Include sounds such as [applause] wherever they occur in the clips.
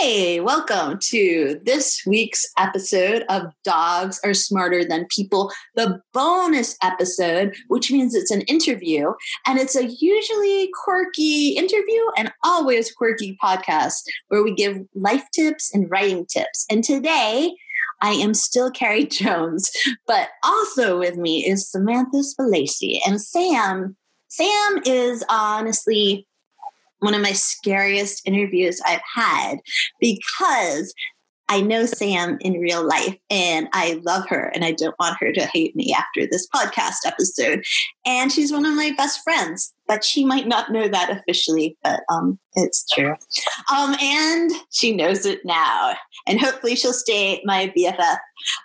Hey, welcome to this week's episode of Dogs Are Smarter Than People, the bonus episode, which means it's an interview. And it's a usually quirky interview and always quirky podcast where we give life tips and writing tips. And today, I am still Carrie [laughs] Jones, but also with me is Samantha Spalacy. And Sam, Sam is honestly one of my scariest interviews I've had because I know Sam in real life and I love her and I don't want her to hate me after this podcast episode. And she's one of my best friends, but she might not know that officially, but um it's true. Um and she knows it now. And hopefully she'll stay my BFF.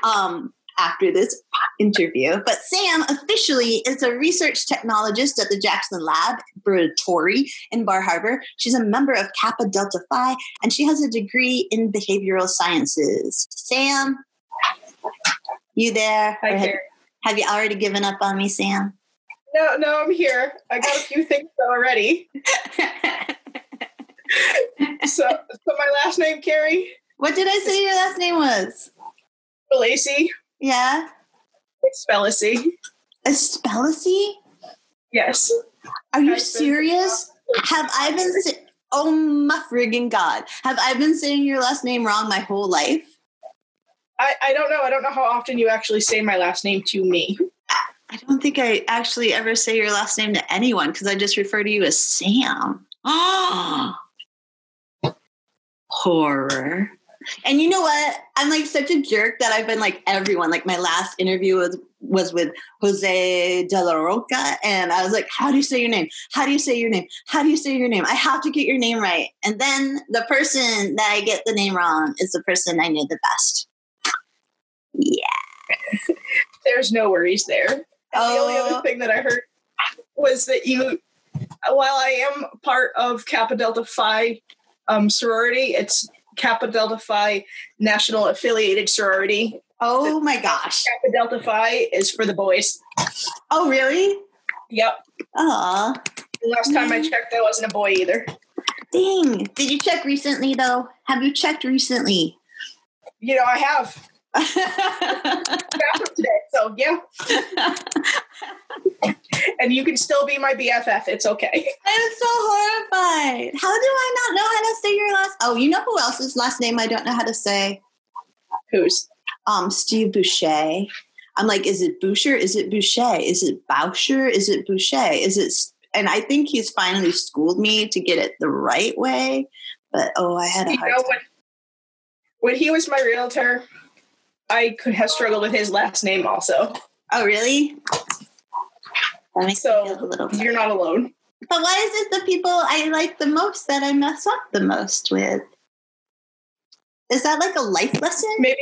Um after this interview. But Sam officially is a research technologist at the Jackson Lab Laboratory in Bar Harbor. She's a member of Kappa Delta Phi, and she has a degree in behavioral sciences. Sam, you there? Hi, have, have you already given up on me, Sam? No, no, I'm here. I got a few [laughs] things already. so, so my last name, Carrie. What did I say your last name was? Lacey. Yeah. It's Spellacy. Espelacy? Yes. Are you serious? Have I been? Sa- oh my friggin' god! Have I been saying your last name wrong my whole life? I, I don't know. I don't know how often you actually say my last name to me. I don't think I actually ever say your last name to anyone because I just refer to you as Sam. Oh, [gasps] horror. And you know what? I'm like such a jerk that I've been like everyone. Like my last interview was was with Jose de la Roca, and I was like, "How do you say your name? How do you say your name? How do you say your name? I have to get your name right." And then the person that I get the name wrong is the person I knew the best. Yeah. [laughs] There's no worries there. And Oh. The only other thing that I heard was that you, while I am part of Kappa Delta Phi um, sorority, it's Kappa Delta Phi National Affiliated Sorority. Oh my gosh. Kappa Delta Phi is for the boys. Oh really? Yep. Aw. The last time I mm-hmm. checked, I wasn't a boy either. Dang. Did you check recently though? Have you checked recently? You know, I have. [laughs] Today, so yeah. [laughs] [laughs] And you can still be my BFF. It's okay. I'm so horrified. How do I not know how to say your last? Oh, you know who else's last name I don't know how to say? Who's? Um, Steve Boucher. I'm like, is it Boucher? Is it Boucher? Is it Boucher? Is it Boucher? Is it? And I think he's finally schooled me to get it the right way. But oh, I had a You hard know time. when when he was my realtor, I could have struggled with his last name also. Oh, really? That makes So, me feel a little better. You're not alone. But why is it the people I like the most that I mess up the most with? Is that like a life lesson? Maybe.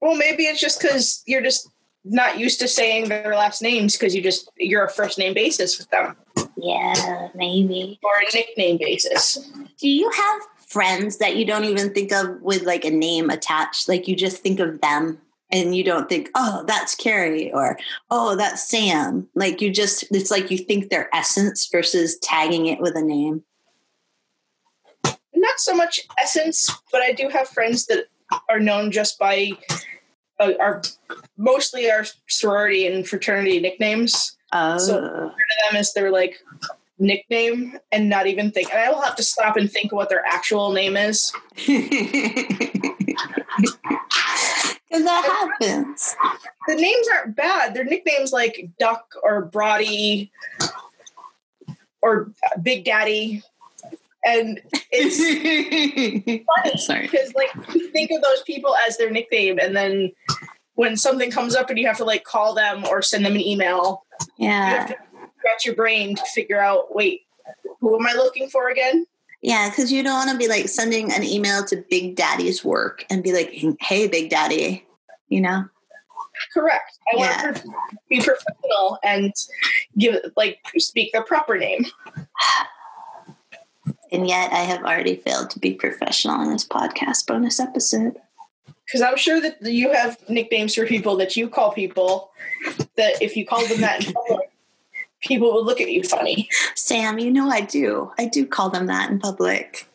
Well, maybe it's just because you're just not used to saying their last names because you just you're a first name basis with them Yeah, maybe. or a nickname basis. Do you have friends that you don't even think of with like a name attached? Like you just think of them and you don't think, oh, that's Carrie or oh, that's Sam. Like you just, it's like you think their essence versus tagging it with a name. Not so much essence, but I do have friends that are known just by uh, are mostly our sorority and fraternity nicknames. Oh. So- To them is their like nickname and not even think. And I will have to stop and think what their actual name is. [laughs] Because that happens. the names aren't bad. They're nicknames like Duck or Brody or Big Daddy. And it's [laughs] funny Sorry. because like you think of those people as their nickname and then when something comes up and you have to like call them or send them an email, you have Yeah. to scratch your brain to figure out, wait, who am I looking for again? Yeah, because you don't want to be like sending an email to Big Daddy's work and be like, hey, Big Daddy, you know? Correct. I Yeah. want to be professional and give like speak the proper name. And yet I have already failed to be professional in this podcast bonus episode. Because I'm sure that you have nicknames for people that you call people that if you called them that in public, people would look at you funny. Sam, you know I do. I do call them that in public.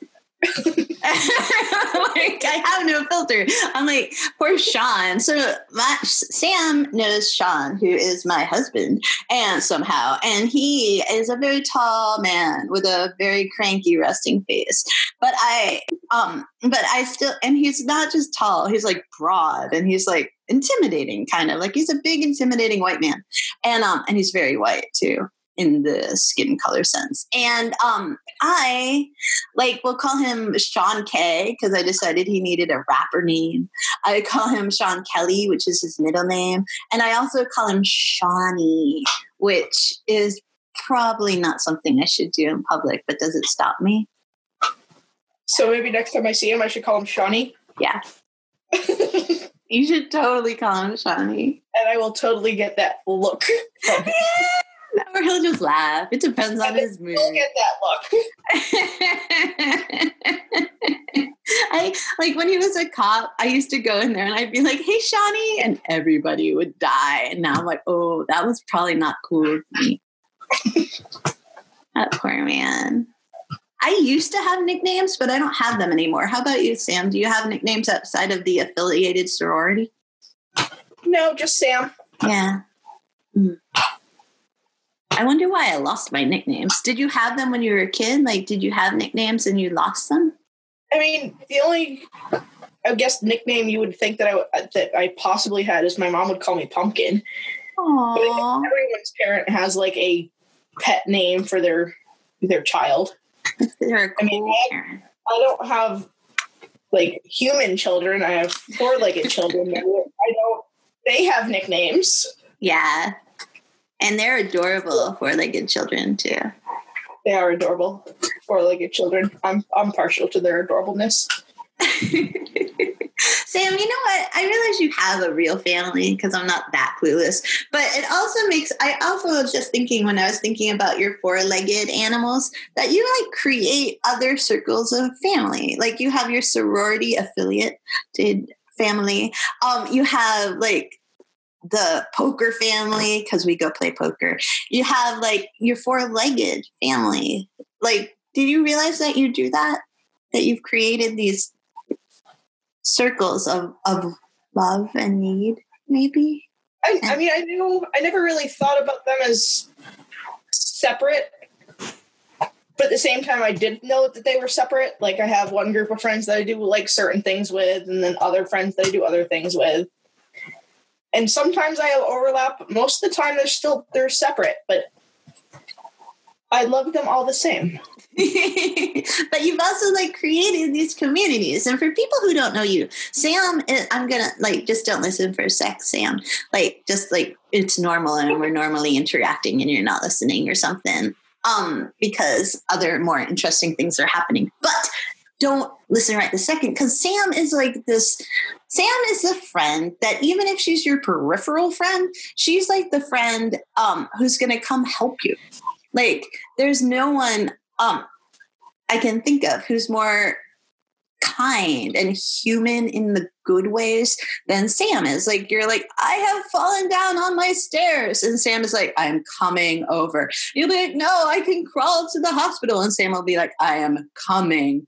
[laughs] [laughs] like I have no filter. I'm like poor Sean. So my Sam knows Sean, who is my husband, and somehow, and he is a very tall man with a very cranky resting face. But I, um, but I still, and he's not just tall. He's like broad, and he's like intimidating, kind of like he's a big, intimidating white man, and um, and he's very white too in the skin color sense. And um, I like we'll call him Sean K because I decided he needed a rapper name. I call him Sean Kelly, which is his middle name, and I also call him Shawnee, which is probably not something I should do in public. But does it stop me? So maybe next time I see him, I should call him Shawnee. Yeah. [laughs] you should totally call him Shawnee. And I will totally get that look. [laughs] or he'll just laugh. It depends on his mood. [laughs] He'll get that look. [laughs] I like when he was a cop, I used to go in there and I'd be like, hey Shawnee, and everybody would die. And now I'm like, oh, that was probably not cool of me. [laughs] that poor man. I used to have nicknames, but I don't have them anymore. How about you, Sam? Do you have nicknames outside of the affiliated sorority? No, just Sam. Yeah. Mm. I wonder why I lost my nicknames. Did you have them when you were a kid? Like, did you have nicknames and you lost them? I mean, the only, I guess, nickname you would think that I that I possibly had is my mom would call me Pumpkin. Aww. Everyone's parent has like a pet name for their their child. [laughs] They're cool I mean, I, I don't have like human children. I have four-legged children. I don't. They have nicknames. Yeah, and they're adorable four-legged children too. They are adorable four-legged children. I'm I'm partial to their adorableness. [laughs] Sam, you know what? I realize you have a real family because I'm not that clueless. But it also makes, I also was just thinking when I was thinking about your four legged animals that you like create other circles of family. Like you have your sorority affiliate family. Um, you have like the poker family because we go play poker. You have like your four legged family. Like, did you realize that you do that? That you've created these circles of, of love and need, maybe? I, I mean, I knew, I never really thought about them as separate. But at the same time, I did know that they were separate. Like, I have one group of friends that I do like certain things with, and then other friends that I do other things with and sometimes I have overlap. Most of the time, they're still they're separate, but I love them all the same. [laughs] but you've also like created these communities, and for people who don't know you, Sam, eh, I'm gonna like just don't listen for a sec, Sam. Like just like it's normal, and we're normally interacting, and you're not listening or something. Um, because other more interesting things are happening. But don't listen right the second because Sam is like this. Sam is the friend that even if she's your peripheral friend, she's like the friend um, who's going to come help you. Like there's no one um, I can think of who's more kind and human in the good ways than Sam is. Like you're like, I have fallen down on my stairs. And Sam is like, I'm coming over. You'll be like, no, I can crawl to the hospital. And Sam will be like, I am coming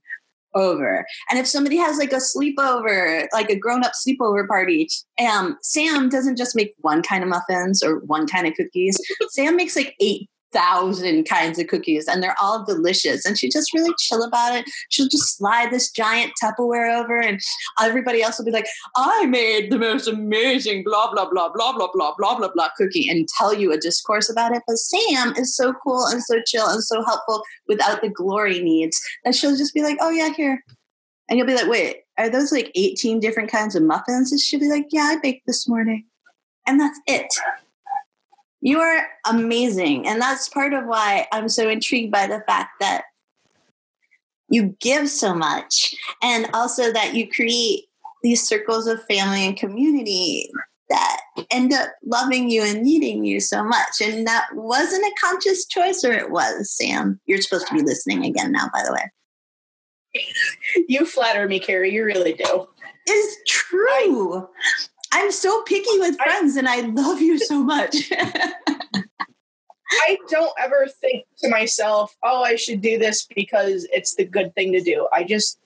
over. And if somebody has like a sleepover, like a grown up sleepover party, um, Sam doesn't just make one kind of muffins or one kind of cookies. Sam makes like eight thousand kinds of cookies and they're all delicious and she just really chill about it. She'll just slide this giant tupperware over and everybody else will be like i made the most amazing blah blah blah blah blah blah blah blah blah cookie and tell you a discourse about it. But sam is so cool and so chill and so helpful without the glory needs that she'll just be like oh yeah here. And you'll be like wait are those like 18 different kinds of muffins? And she'll be like yeah i baked this morning. And that's it you are amazing. And that's part of why I'm so intrigued by the fact that you give so much and also that you create these circles of family and community that end up loving you and needing you so much. And that wasn't a conscious choice, or it was, Sam. You're supposed to be listening again now, by the way. You flatter me, Carrie. You really do. It's true. I, I'm so picky with friends I, and I love you so much. [laughs] I don't ever think to myself, oh, I should do this because it's the good thing to do. I just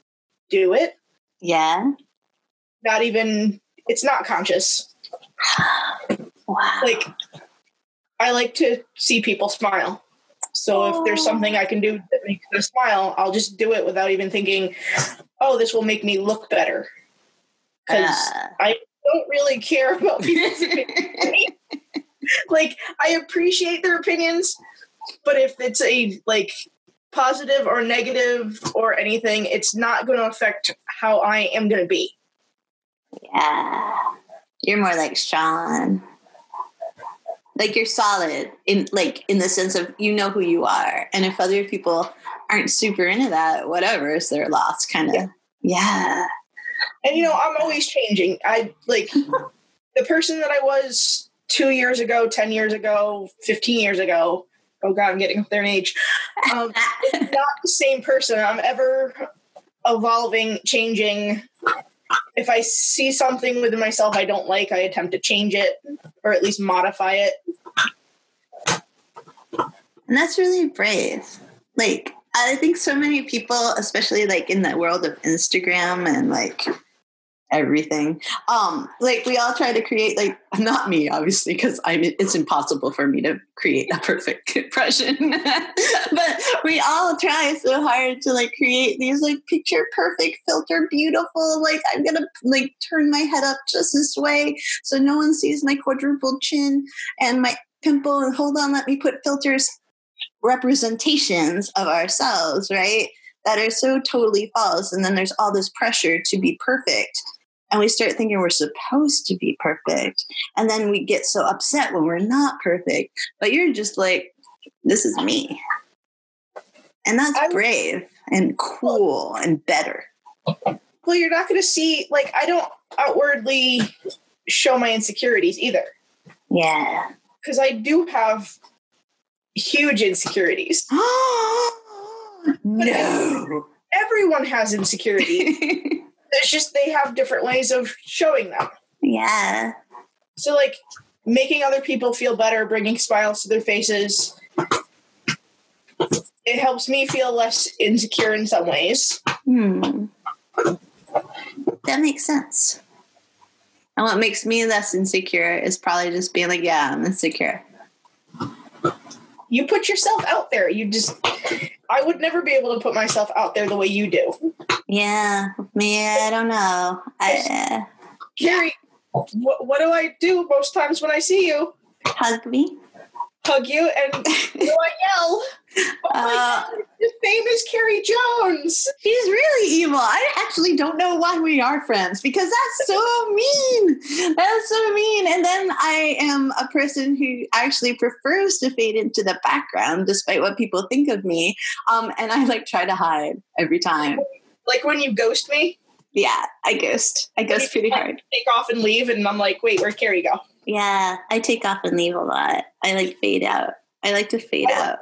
do it. Yeah. Not even, it's not conscious. Wow. Like, I like to see people smile. So if there's something I can do that makes them smile, I'll just do it without even thinking, oh, this will make me look better. Because Uh, I don't really care about [laughs] people's opinions. like, I appreciate their opinions, but if it's a like positive or negative or anything, it's not going to affect how I am going to be. yeah. You're more like Sean. Like you're solid in like in the sense of you know who you are. And if other people aren't super into that, whatever, it's their loss kind of. Yeah. Yeah. And you know, I'm always changing. I like [laughs] the person that I was two years ago, 10 years ago, 15 years ago. Oh God, I'm getting up there in age. Um, [laughs] not the same person. I'm ever evolving, changing. If I see something within myself I don't like, I attempt to change it or at least modify it. And that's really brave. Like, I think so many people, especially like in the world of Instagram and like everything, um, like we all try to create like [laughs] not me, obviously, because I'm it's impossible for me to create a perfect [laughs] impression. [laughs] but we all try so hard to like create these like picture perfect, filter beautiful, like I'm gonna like turn my head up just this way so no one sees my quadruple chin and my pimple and hold on, let me put filters representations of ourselves, right? That are so totally false. And then there's all this pressure to be perfect. And we start thinking we're supposed to be perfect. And then we get so upset when we're not perfect. But you're just like, this is me. And that's I'm- brave and cool and better. Well, you're not going to see, like, I don't outwardly show my insecurities either. Yeah. Because I do have huge insecurities. [gasps] no. Everyone has insecurities. [laughs] it's just they have different ways of showing them. yeah. So, like, making other people feel better, bringing smiles to their faces, it helps me feel less insecure in some ways. Hmm. That makes sense. And what makes me less insecure is probably just being like, yeah, I'm insecure. You put yourself out there. You just, I would never be able to put myself out there the way you do. Yeah, me, I don't know. I, Carrie, what, what do I do most times when I see you? uh, hug me. Hug you and [laughs] do I yell? Oh Uh, the famous Carrie Jones. She's really evil. I actually don't know why we are friends because that's so [laughs] mean. That's so mean. And then I am a person who actually prefers to fade into the background despite what people think of me. Um, and I like try to hide every time. Like when you ghost me, Yeah, I ghost. I ghost pretty hard. take off and leave, and I'm like, wait, where'd Carrie go? Yeah, I take off and leave a lot. I like fade out. I like to fade out.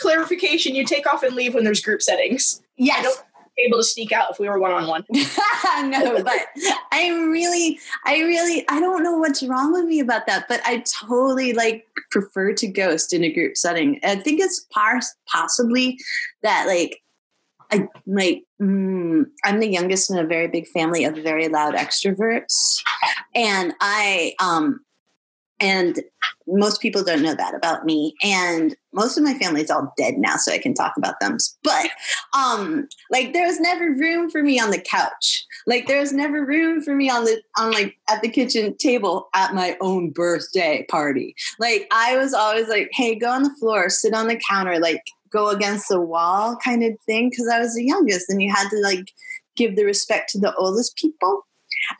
Clarification: You take off and leave when there's group settings. Yes. don't- Able to sneak out if we were one on one. no, but I really, I really, I don't know what's wrong with me about that, but I totally like prefer to ghost in a group setting. I think it's pars- possibly that like, I like, mm, I'm the youngest in a very big family of very loud extroverts, and I, um, and most people don't know that about me and most of my family's all dead now so i can talk about them. But um like there was never room for me on the couch. Like there was never room for me on the on like at the kitchen table at my own birthday party. Like i was always like hey go on the floor sit on the counter like go against the wall kind of thing because i was the youngest and you had to like give the respect to the oldest people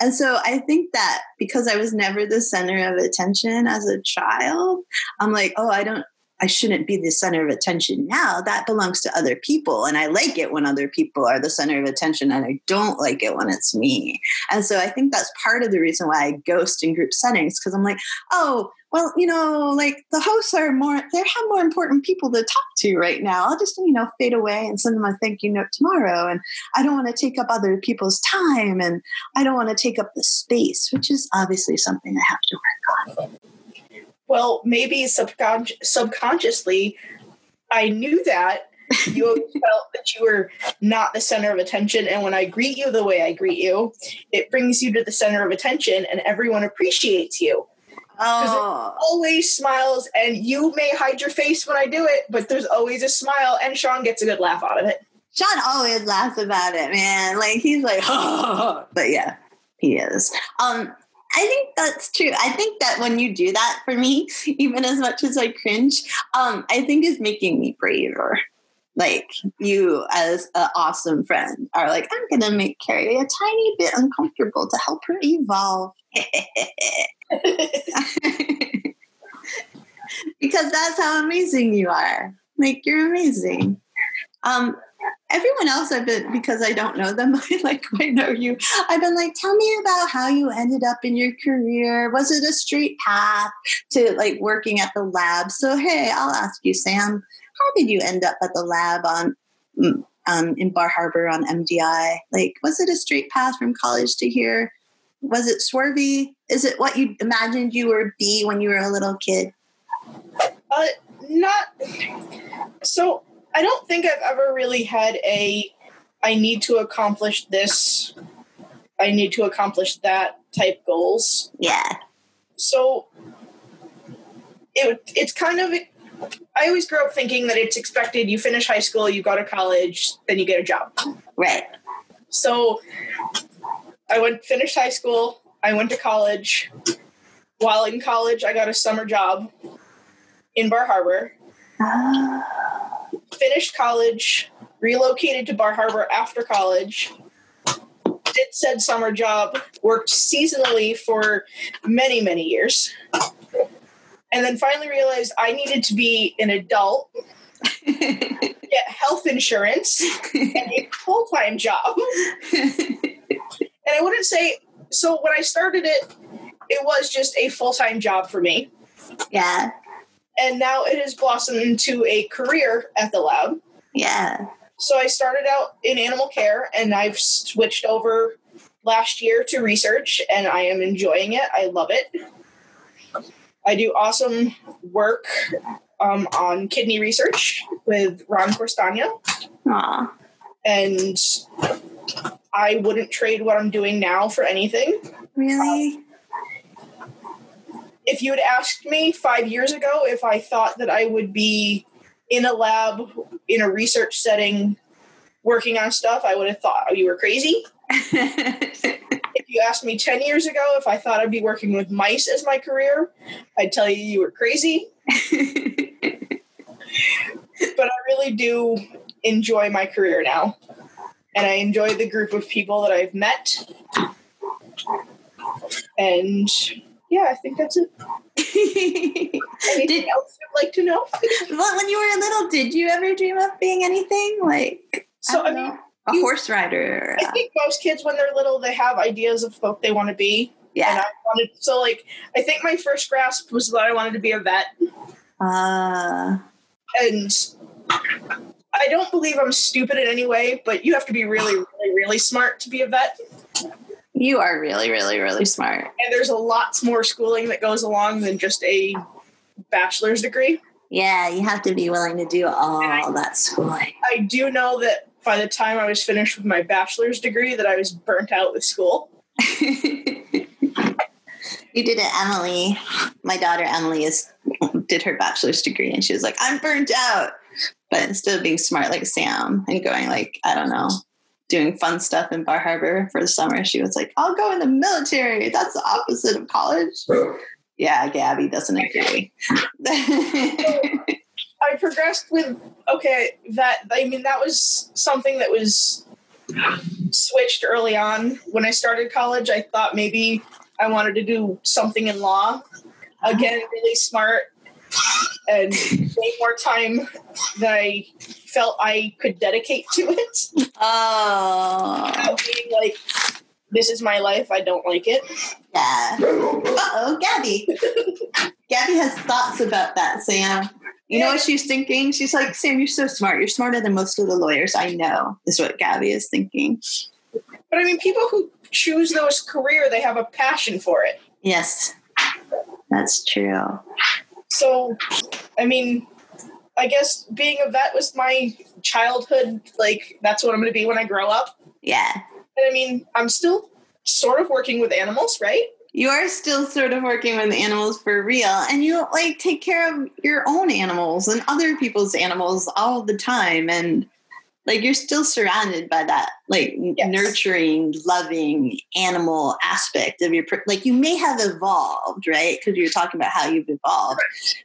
and so I think that because I was never the center of attention as a child, I'm like, oh, I don't, I shouldn't be the center of attention now. That belongs to other people. And I like it when other people are the center of attention, and I don't like it when it's me. And so I think that's part of the reason why I ghost in group settings because I'm like, oh, well, you know, like the hosts are more, they have more important people to talk to right now. I'll just, you know, fade away and send them a thank you note tomorrow. And I don't want to take up other people's time and I don't want to take up the space, which is obviously something I have to work on. Well, maybe subcon- subconsciously, I knew that, [laughs] You felt that you were not the center of attention. And when I greet you the way I greet you, it brings you to the center of attention and everyone appreciates you. Oh, Always smiles, and you may hide your face when I do it, but there's always a smile, and Sean gets a good laugh out of it. Sean always laughs about it, man. Like he's like, [laughs] but yeah, he is. Um, I think that's true. I think that when you do that for me, [laughs] even as much as I cringe, um, I think is making me braver. Like you, as an awesome friend, are like, I'm gonna make Carrie a tiny bit uncomfortable to help her evolve. [laughs] because that's how amazing you are. Like you're amazing. Um, everyone else I've been because I don't know them, [laughs] I like I know you. I've been like, tell me about how you ended up in your career. Was it a straight path to like working at the lab? So hey, I'll ask you, Sam, how did you end up at the lab on mm, um, in Bar Harbor on MDI? Like, was it a straight path from college to here? Was it swervy? Is it what you imagined you would be when you were a little kid? Uh, not so. I don't think I've ever really had a. I need to accomplish this. I need to accomplish that type goals. Yeah. So it it's kind of. I always grew up thinking that it's expected. You finish high school, you go to college, then you get a job. Right. So I went finished high school. I went to college. While in college, I got a summer job in Bar Harbor. Ah. Finished college, relocated to Bar Harbor after college. Did said summer job, worked seasonally for many, many years. And then finally realized I needed to be an adult, [laughs] get health insurance, and a full time job. And I wouldn't say so when I started it, it was just a full time job for me. yeah. And now it has blossomed into a career at the lab. Yeah. So I started out in animal care and I've switched over last year to research and I am enjoying it. I love it. I do awesome work um, on kidney research with Ron Korstange. Aw. And I wouldn't trade what I'm doing now for anything. Really? If you had asked me five years ago if I thought that I would be in a lab in a research setting working on stuff, I would have thought oh, you were crazy. [laughs] If you asked me 10 years ago if I thought I'd be working with mice as my career, I'd tell you you were crazy. But I really do enjoy my career now. And I enjoy the group of people that I've met. And yeah, I think that's it. Anything [laughs] did, else you'd like to know? well, when you were little, did you ever dream of being anything like So, I, I mean, know, a you- horse rider? I think most kids, when they're little, they have ideas of what they want to be. And yeah. I wanted, so like, I think my first grasp was that I wanted to be a vet. Uh, And I don't believe I'm stupid in any way, but you have to be really, really, really smart to be a vet. You are really, really, really smart. And there's a lot more schooling that goes along than just a bachelor's degree. Yeah, you have to be willing to do all that schooling. I do know that by the time I was finished with my bachelor's degree, that I was burnt out with school. [laughs] you did it, Emily. My daughter Emily is did her bachelor's degree, and she was like, "I'm burnt out." But instead of being smart like Sam and going like I don't know, doing fun stuff in Bar Harbor for the summer, she was like, "I'll go in the military." That's the opposite of college. Yeah, Gabby doesn't agree. [laughs] I progressed with okay that I mean that was something that was switched early on when I started college. I thought maybe I wanted to do something in law. Again, really smart and way more time than I felt I could dedicate to it. oh, Without being like, this is my life. I don't like it. yeah. Uh oh, Gabby. Gabby has thoughts about that, Sam. You know what she's thinking? She's like, Sam, you're so smart. You're smarter than most of the lawyers I know, is what Gabby is thinking. But I mean, people who choose those career, they have a passion for it. Yes, that's true. So, I mean, I guess being a vet was my childhood, like that's what I'm going to be when I grow up. Yeah. And I mean, I'm still sort of working with animals, right? You are still sort of working with animals for real, and you like take care of your own animals and other people's animals all the time. And like you're still surrounded by that like Yes. nurturing loving animal aspect of your like you may have evolved right? Because you're talking about how you've evolved.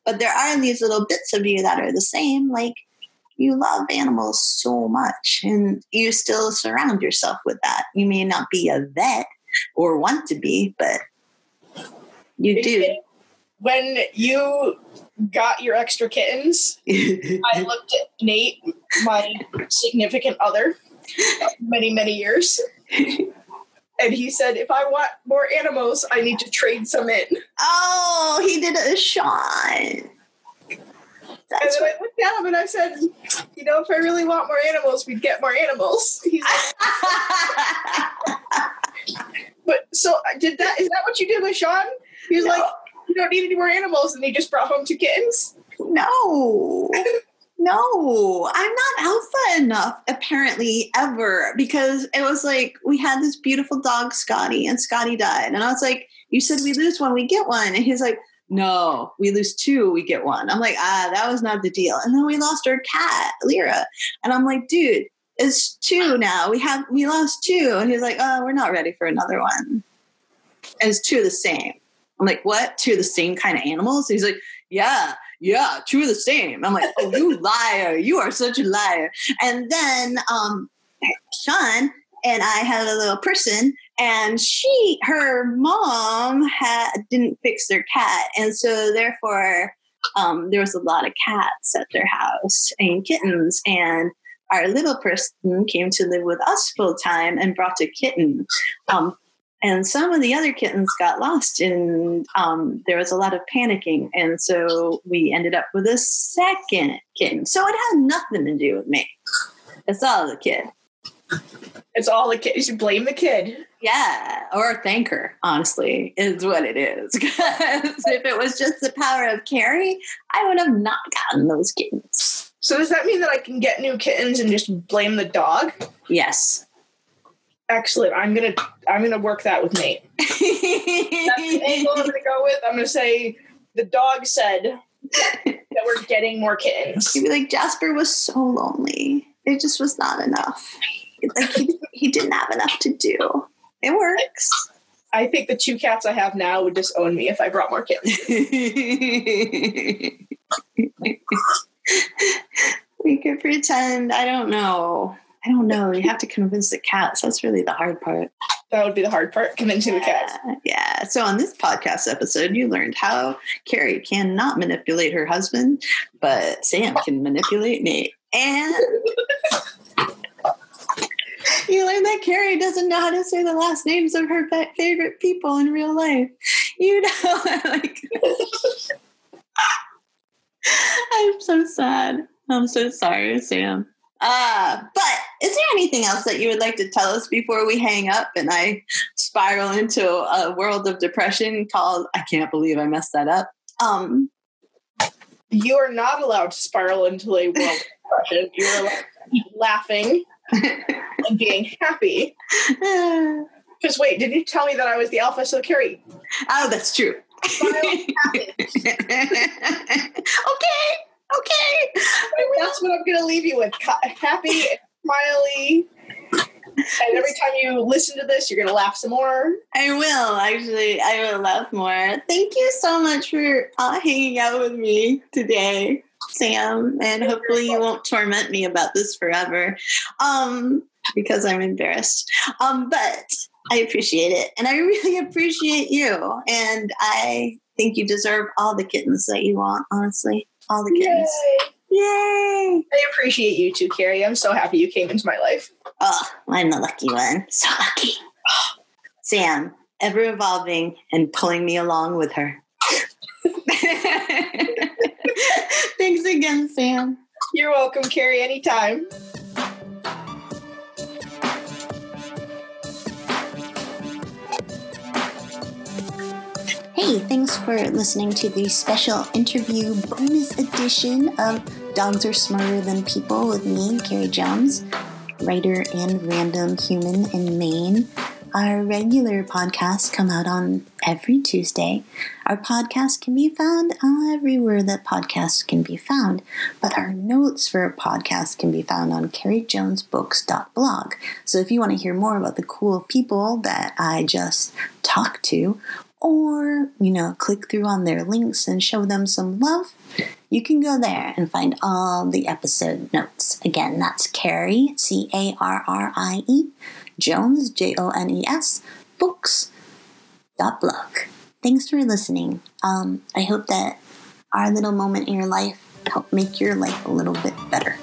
But there are these little bits of you that are the same like you love animals so much and you still surround yourself with that. You may not be a vet or want to be but you do. When you got your extra kittens, [laughs] I looked at Nate, my significant other, many, many years. And he said, if I want more animals, I need to trade some in. Oh he did a Sean that's then I looked at him and I said, you know, if I really want more animals, we'd get more animals. He's like, [laughs] but so did that, is that what you did with Sean? He was No. like, you don't need any more animals. And they just brought home two kittens. No. [laughs] No, I'm not alpha enough, apparently, ever, because it was like we had this beautiful dog, Scotty, and Scotty died. And I was like, You said we lose one, we get one. And he's like, No, we lose two, we get one. I'm like, Ah, that was not the deal. And then we lost our cat, Lyra. And I'm like, Dude, it's two now. We have, we lost two. And he's like, Oh, we're not ready for another one. And it's two the same. I'm like, What? Two of the same kind of animals? he's like, Yeah, yeah, two of the same. I'm like, oh, you [laughs] liar. You are such a liar. And then um, Sean and I had a little person, and she, her mom had didn't fix their cat, and so therefore um, there was a lot of cats at their house and kittens, and our little person came to live with us full time and brought a kitten. Um, and some of the other kittens got lost and um, there was a lot of panicking. And so we ended up with a second kitten. So it had nothing to do with me. It's all the kid. It's all the kid. You should blame the kid. yeah or thank her honestly is what it is. [laughs] 'Cause if it was just the power of carrie i would have not gotten those kittens. So does that mean that I can get new kittens and just blame the dog? yes Excellent. I'm gonna I'm gonna work that with Nate. [laughs] That's the angle I'm gonna go with. I'm gonna say the dog said that we're getting more kittens. You'd be like, Jasper was so lonely. It just was not enough. Like he, he didn't have enough to do. It works. I think the two cats I have now would disown me if I brought more kittens. [laughs] we could pretend. I don't know. I don't know. You have to convince the cats. That's really the hard part. That would be the hard part, convincing the cats. Yeah, yeah. So on this podcast episode, you learned how Carrie cannot manipulate her husband, but Sam can manipulate me. And you learned that Carrie doesn't know how to say the last names of her fa- favorite people in real life. You know, [laughs] like [laughs] I'm so sad. I'm so sorry, Sam. Uh, but is there anything else that you would like to tell us before we hang up and I spiral into a world of depression called I can't believe I messed that up? Um, You are not allowed to spiral into a world of depression. You're allowed to keep laughing [laughs] and being happy. Because wait, did you tell me that I was the alpha? So Carrie, Oh, that's true. [laughs] okay, okay. that's what I'm going to leave you with. Happy, and smiley. And every time you listen to this, you're going to laugh some more. I will actually. I will laugh more. Thank you so much for uh, hanging out with me today, Sam. And hopefully you won't torment me about this forever, um, because I'm embarrassed. Um, but I appreciate it, and I really [laughs] appreciate you. And I think you deserve all the kittens that you want. Honestly, all the kittens. Yay. Yay! I appreciate you too, Carrie. I'm so happy you came into my life. Oh, I'm the lucky one. So lucky. [sighs] Sam, ever evolving and pulling me along with her. [laughs] [laughs] Thanks again, Sam. You're welcome, Carrie, anytime. Thanks for listening to the special interview bonus edition of Dogs Are Smarter Than People with me, Carrie Jones, writer and random human in Maine. Our regular podcasts come out on every Tuesday. Our podcast can be found everywhere that podcasts can be found, but our notes for a podcast can be found on carriejonesbooks.blog. So if you want to hear more about the cool people that I just talked to, or, you know, click through on their links and show them some love, you can go there and find all the episode notes. Again, that's Carrie, C A R R I E, Jones, J O N E S, books, dot blog. Thanks for listening. Um, I hope that our little moment in your life helped make your life a little bit better.